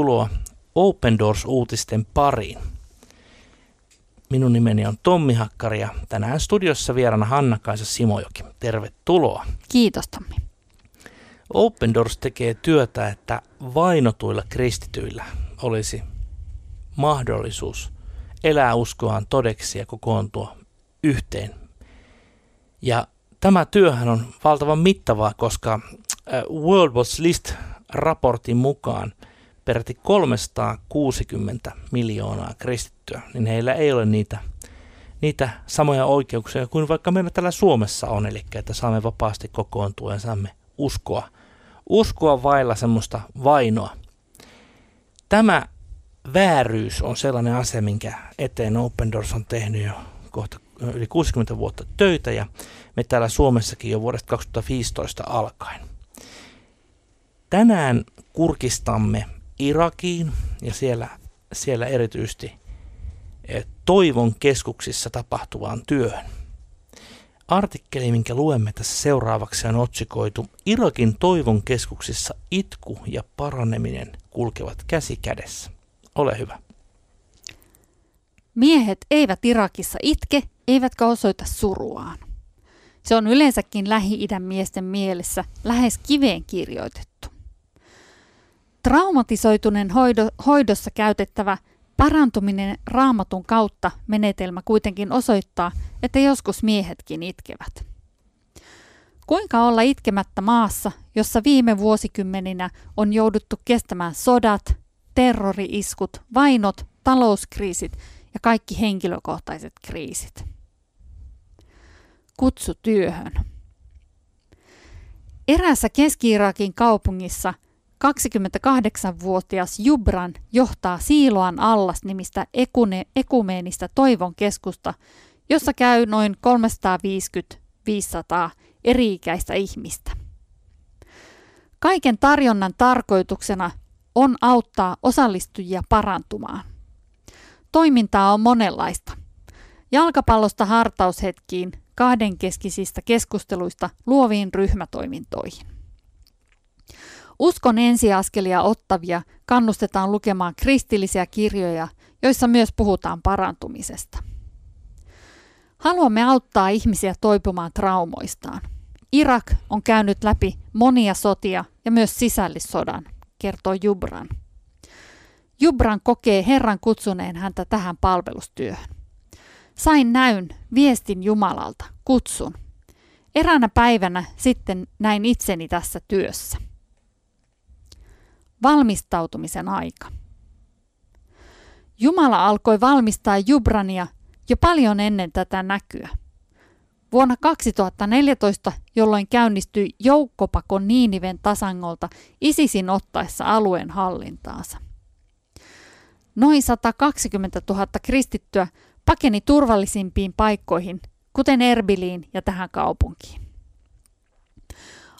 tervetuloa Open Doors-uutisten pariin. Minun nimeni on Tommi Hakkari ja tänään studiossa vieraana Hanna-Kaisa Simojoki. Tervetuloa. Kiitos Tommi. Open Doors tekee työtä, että vainotuilla kristityillä olisi mahdollisuus elää uskoaan todeksi ja kokoontua yhteen. Ja tämä työhän on valtavan mittavaa, koska World Watch List-raportin mukaan peräti 360 miljoonaa kristittyä, niin heillä ei ole niitä, niitä samoja oikeuksia kuin vaikka meillä täällä Suomessa on, eli että saamme vapaasti kokoontua ja saamme uskoa, uskoa vailla semmoista vainoa. Tämä vääryys on sellainen asia, minkä eteen Open Doors on tehnyt jo kohta yli 60 vuotta töitä ja me täällä Suomessakin jo vuodesta 2015 alkaen. Tänään kurkistamme Irakiin ja siellä, siellä erityisesti eh, toivon keskuksissa tapahtuvaan työhön. Artikkeli, minkä luemme tässä seuraavaksi, on otsikoitu Irakin toivon keskuksissa itku ja paraneminen kulkevat käsi kädessä. Ole hyvä. Miehet eivät Irakissa itke, eivätkä osoita suruaan. Se on yleensäkin Lähi-idän miesten mielessä lähes kiveen kirjoitettu. Traumatisoituneen hoido, hoidossa käytettävä parantuminen raamatun kautta menetelmä kuitenkin osoittaa, että joskus miehetkin itkevät. Kuinka olla itkemättä maassa, jossa viime vuosikymmeninä on jouduttu kestämään sodat, terrori-iskut, vainot, talouskriisit ja kaikki henkilökohtaiset kriisit? Kutsu työhön. Eräässä Keski-Irakin kaupungissa – 28-vuotias Jubran johtaa Siiloan allas nimistä ekune, ekumeenista toivon keskusta, jossa käy noin 350-500 eri-ikäistä ihmistä. Kaiken tarjonnan tarkoituksena on auttaa osallistujia parantumaan. Toimintaa on monenlaista. Jalkapallosta hartaushetkiin, kahdenkeskisistä keskusteluista luoviin ryhmätoimintoihin. Uskon ensiaskelia ottavia kannustetaan lukemaan kristillisiä kirjoja, joissa myös puhutaan parantumisesta. Haluamme auttaa ihmisiä toipumaan traumoistaan. Irak on käynyt läpi monia sotia ja myös sisällissodan, kertoo Jubran. Jubran kokee Herran kutsuneen häntä tähän palvelustyöhön. Sain näyn, viestin Jumalalta, kutsun. Eräänä päivänä sitten näin itseni tässä työssä valmistautumisen aika. Jumala alkoi valmistaa Jubrania jo paljon ennen tätä näkyä. Vuonna 2014, jolloin käynnistyi joukkopako Niiniven tasangolta ISISin ottaessa alueen hallintaansa. Noin 120 000 kristittyä pakeni turvallisimpiin paikkoihin, kuten Erbiliin ja tähän kaupunkiin.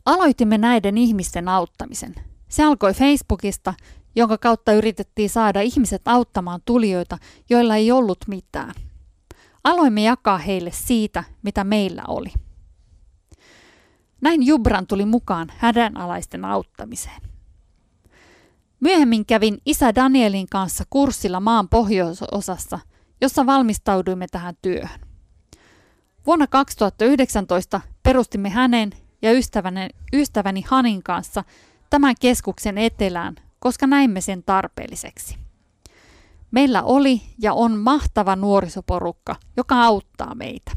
Aloitimme näiden ihmisten auttamisen – se alkoi Facebookista, jonka kautta yritettiin saada ihmiset auttamaan tulijoita, joilla ei ollut mitään. Aloimme jakaa heille siitä, mitä meillä oli. Näin Jubran tuli mukaan hädänalaisten auttamiseen. Myöhemmin kävin isä Danielin kanssa kurssilla maan pohjoisosassa, jossa valmistauduimme tähän työhön. Vuonna 2019 perustimme hänen ja ystäväni, ystäväni Hanin kanssa tämän keskuksen etelään, koska näimme sen tarpeelliseksi. Meillä oli ja on mahtava nuorisoporukka, joka auttaa meitä.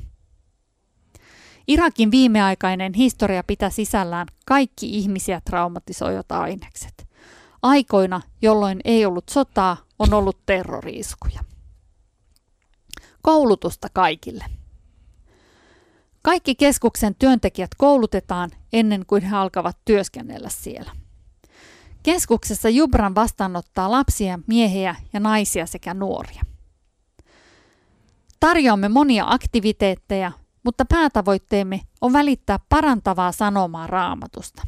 Irakin viimeaikainen historia pitää sisällään kaikki ihmisiä traumatisoivat ainekset. Aikoina, jolloin ei ollut sotaa, on ollut terroriiskuja. Koulutusta kaikille. Kaikki keskuksen työntekijät koulutetaan ennen kuin he alkavat työskennellä siellä. Keskuksessa Jubran vastaanottaa lapsia, miehiä ja naisia sekä nuoria. Tarjoamme monia aktiviteetteja, mutta päätavoitteemme on välittää parantavaa sanomaa raamatusta.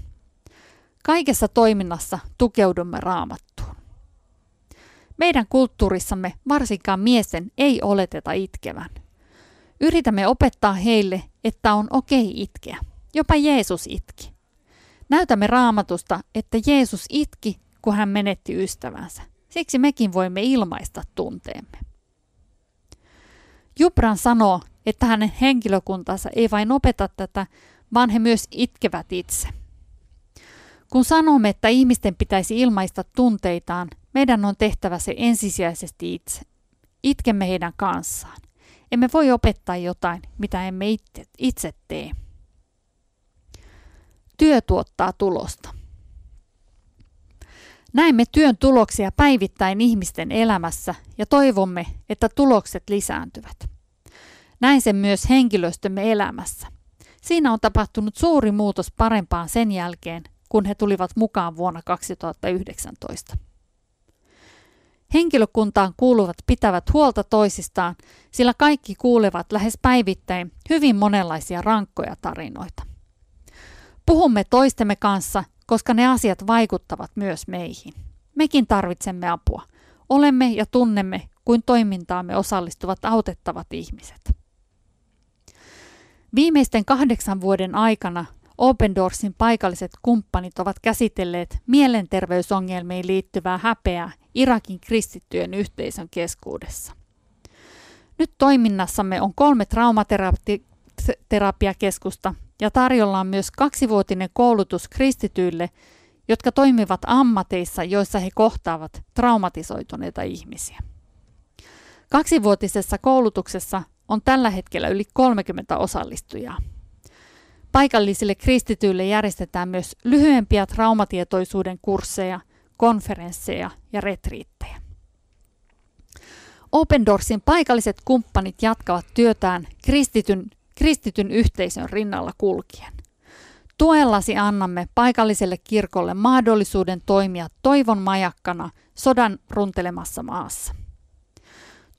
Kaikessa toiminnassa tukeudumme raamattuun. Meidän kulttuurissamme varsinkaan miesten ei oleteta itkevän. Yritämme opettaa heille, että on okei itkeä. Jopa Jeesus itki. Näytämme raamatusta, että Jeesus itki, kun hän menetti ystävänsä. Siksi mekin voimme ilmaista tunteemme. Jubran sanoo, että hänen henkilökuntansa ei vain opeta tätä, vaan he myös itkevät itse. Kun sanomme, että ihmisten pitäisi ilmaista tunteitaan, meidän on tehtävä se ensisijaisesti itse. Itkemme heidän kanssaan. Emme voi opettaa jotain, mitä emme itse, tee. Työ tuottaa tulosta. Näemme työn tuloksia päivittäin ihmisten elämässä ja toivomme, että tulokset lisääntyvät. Näin sen myös henkilöstömme elämässä. Siinä on tapahtunut suuri muutos parempaan sen jälkeen, kun he tulivat mukaan vuonna 2019. Henkilökuntaan kuuluvat pitävät huolta toisistaan, sillä kaikki kuulevat lähes päivittäin hyvin monenlaisia rankkoja tarinoita. Puhumme toistemme kanssa, koska ne asiat vaikuttavat myös meihin. Mekin tarvitsemme apua. Olemme ja tunnemme kuin toimintaamme osallistuvat autettavat ihmiset. Viimeisten kahdeksan vuoden aikana Open Doorsin paikalliset kumppanit ovat käsitelleet mielenterveysongelmiin liittyvää häpeää Irakin kristittyjen yhteisön keskuudessa. Nyt toiminnassamme on kolme traumaterapiakeskusta ja tarjolla on myös kaksivuotinen koulutus kristityille, jotka toimivat ammateissa, joissa he kohtaavat traumatisoituneita ihmisiä. Kaksivuotisessa koulutuksessa on tällä hetkellä yli 30 osallistujaa. Paikallisille kristityille järjestetään myös lyhyempiä traumatietoisuuden kursseja, konferensseja ja retriittejä. Open Doorsin paikalliset kumppanit jatkavat työtään kristityn, kristityn yhteisön rinnalla kulkien. Tuellasi annamme paikalliselle kirkolle mahdollisuuden toimia toivon majakkana sodan runtelemassa maassa.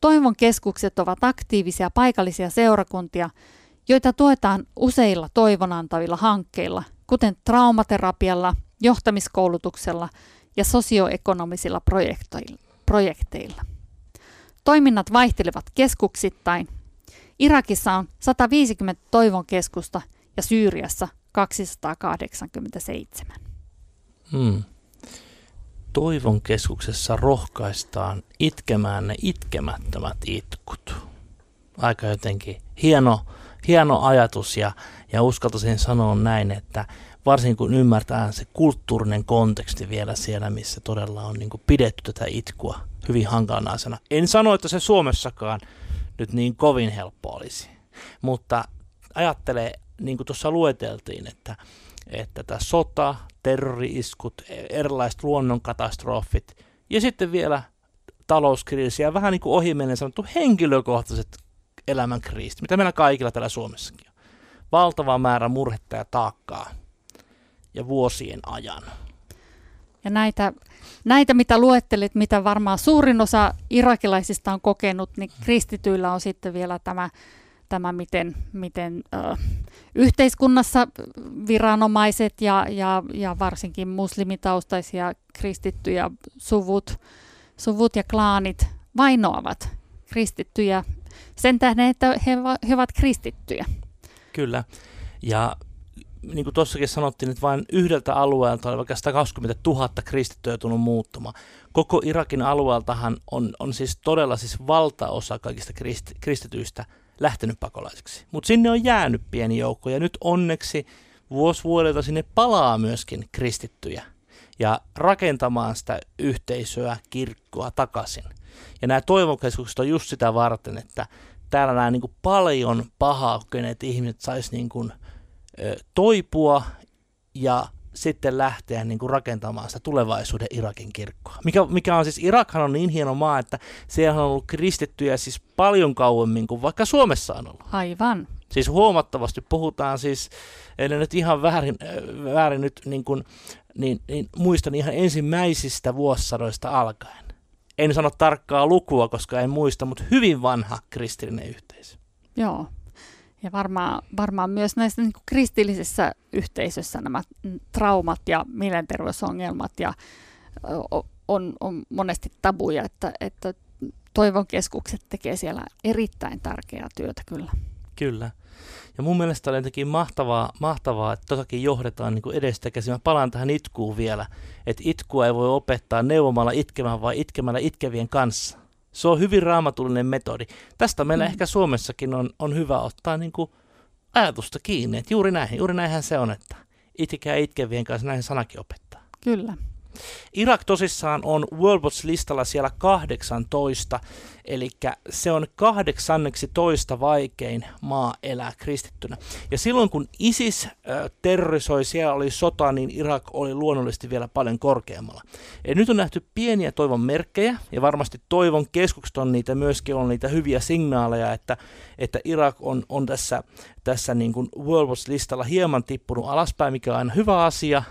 Toivon keskukset ovat aktiivisia paikallisia seurakuntia, joita tuetaan useilla toivonantavilla hankkeilla, kuten traumaterapialla, johtamiskoulutuksella ja sosioekonomisilla projekteilla. Toiminnat vaihtelevat keskuksittain. Irakissa on 150 toivon keskusta ja Syyriassa 287. Hmm. Toivon keskuksessa rohkaistaan itkemään ne itkemättömät itkut. Aika jotenkin hieno, hieno ajatus ja, ja uskaltaisin sanoa näin, että varsinkin kun ymmärtää se kulttuurinen konteksti vielä siellä, missä todella on niin pidetty tätä itkua hyvin hankalana En sano, että se Suomessakaan nyt niin kovin helppo olisi, mutta ajattele, niin kuin tuossa lueteltiin, että, että tämä sota, terrori-iskut, erilaiset luonnonkatastrofit ja sitten vielä talouskriisi ja vähän niin kuin ohimennen sanottu henkilökohtaiset elämänkriisit, mitä meillä kaikilla täällä Suomessakin on. Valtava määrä murhetta ja taakkaa ja vuosien ajan. Ja näitä, näitä, mitä luettelit, mitä varmaan suurin osa irakilaisista on kokenut, niin kristityillä on sitten vielä tämä, tämä miten, miten ö, yhteiskunnassa viranomaiset ja, ja, ja varsinkin muslimitaustaisia kristittyjä suvut, suvut ja klaanit vainoavat kristittyjä sen tähden, että he, he ovat kristittyjä. Kyllä. Ja niin kuin tuossakin sanottiin, että vain yhdeltä alueelta oli vaikka 120 000 kristittyä tullut muuttumaan. Koko Irakin alueeltahan on, on siis todella siis valtaosa kaikista kristi, kristityistä lähtenyt pakolaisiksi. Mutta sinne on jäänyt pieni joukko ja nyt onneksi vuosi vuodelta sinne palaa myöskin kristittyjä ja rakentamaan sitä yhteisöä, kirkkoa takaisin. Ja nämä toivokeskukset on just sitä varten, että täällä nämä niin kuin paljon pahaa kokeneet ihmiset sais niin kuin, toipua ja sitten lähteä niin kuin rakentamaan sitä tulevaisuuden Irakin kirkkoa. Mikä, mikä on siis, Irakhan on niin hieno maa, että siellä on ollut kristittyjä siis paljon kauemmin kuin vaikka Suomessa on ollut. Aivan. Siis huomattavasti puhutaan siis, en nyt ihan väärin, väärin nyt niin kuin, niin, niin muistan ihan ensimmäisistä vuosisadoista alkaen en sano tarkkaa lukua, koska en muista, mutta hyvin vanha kristillinen yhteisö. Joo. Ja varmaan, varmaan myös näissä niin kristillisessä yhteisössä nämä traumat ja mielenterveysongelmat ja on, on monesti tabuja, että, että toivon keskukset tekee siellä erittäin tärkeää työtä kyllä. Kyllä. Ja mun mielestä oli jotenkin mahtavaa, mahtavaa että tosakin johdetaan niin edestä käsin. Mä palaan tähän itkuun vielä, että itkua ei voi opettaa neuvomalla itkemään, vaan itkemällä itkevien kanssa. Se on hyvin raamatullinen metodi. Tästä meillä mm. ehkä Suomessakin on, on hyvä ottaa niin kuin ajatusta kiinni, että juuri näin, juuri näinhän se on, että itkää itkevien kanssa, näin sanakin opettaa. Kyllä. Irak tosissaan on World Watch-listalla siellä 18, eli se on kahdeksanneksi toista vaikein maa elää kristittynä. Ja silloin kun ISIS terrorisoi, siellä oli sota, niin Irak oli luonnollisesti vielä paljon korkeammalla. Ja nyt on nähty pieniä toivon merkkejä, ja varmasti toivon keskukset on niitä myöskin on niitä hyviä signaaleja, että, että Irak on, on tässä, tässä niin kuin World Watch-listalla hieman tippunut alaspäin, mikä on aina hyvä asia,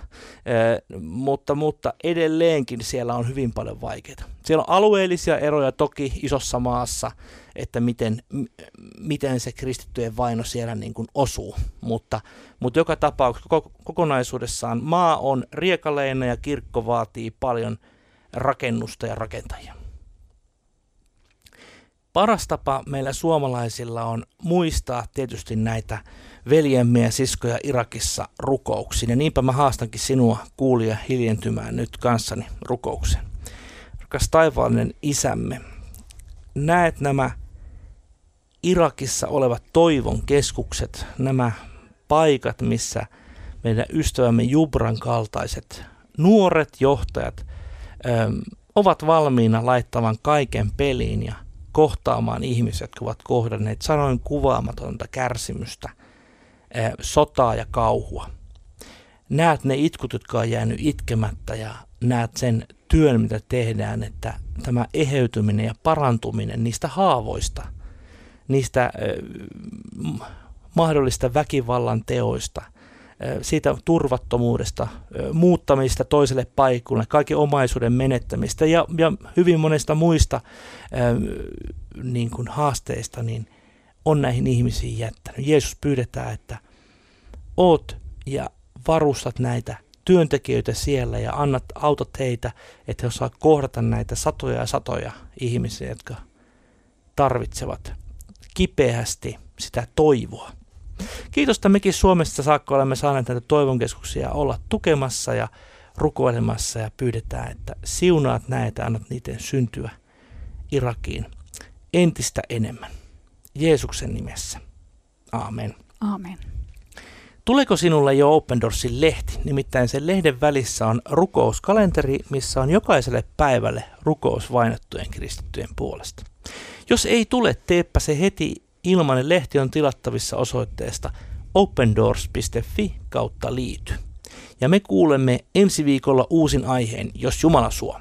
mutta, mutta edelleenkin siellä on hyvin paljon vaikeita. Siellä on alueellisia eroja toki isossa maassa, että miten, miten se kristittyjen vaino siellä niin kuin osuu, mutta, mutta joka tapauksessa koko, kokonaisuudessaan maa on riekaleina ja kirkko vaatii paljon rakennusta ja rakentajia. Paras tapa meillä suomalaisilla on muistaa tietysti näitä veljemme ja siskoja Irakissa rukouksiin. Ja niinpä mä haastankin sinua kuulija hiljentymään nyt kanssani rukoukseen. Rakas taivaallinen isämme, näet nämä Irakissa olevat toivon keskukset, nämä paikat, missä meidän ystävämme Jubran kaltaiset nuoret johtajat ö, ovat valmiina laittamaan kaiken peliin ja kohtaamaan ihmiset, jotka ovat kohdanneet sanoin kuvaamatonta kärsimystä, sotaa ja kauhua. Näet ne itkut, jotka on jäänyt itkemättä ja näet sen työn, mitä tehdään, että tämä eheytyminen ja parantuminen niistä haavoista, niistä äh, mahdollista väkivallan teoista, siitä turvattomuudesta, muuttamista toiselle paikalle, kaiken omaisuuden menettämistä ja, ja hyvin monesta muista niin kuin haasteista, niin on näihin ihmisiin jättänyt. Jeesus pyydetään, että oot ja varustat näitä työntekijöitä siellä ja annat, autat heitä, että he osaa kohdata näitä satoja ja satoja ihmisiä, jotka tarvitsevat kipeästi sitä toivoa. Kiitos, että mekin Suomesta saakka olemme saaneet näitä toivonkeskuksia olla tukemassa ja rukoilemassa ja pyydetään, että siunaat näitä, annat niiden syntyä Irakiin entistä enemmän. Jeesuksen nimessä. Aamen. Aamen. Tuleeko sinulle jo Open Doorsin lehti? Nimittäin sen lehden välissä on rukouskalenteri, missä on jokaiselle päivälle rukous vainottujen kristittyjen puolesta. Jos ei tule, teepä se heti ilmanen lehti on tilattavissa osoitteesta opendoors.fi kautta liity. Ja me kuulemme ensi viikolla uusin aiheen, jos Jumala suo.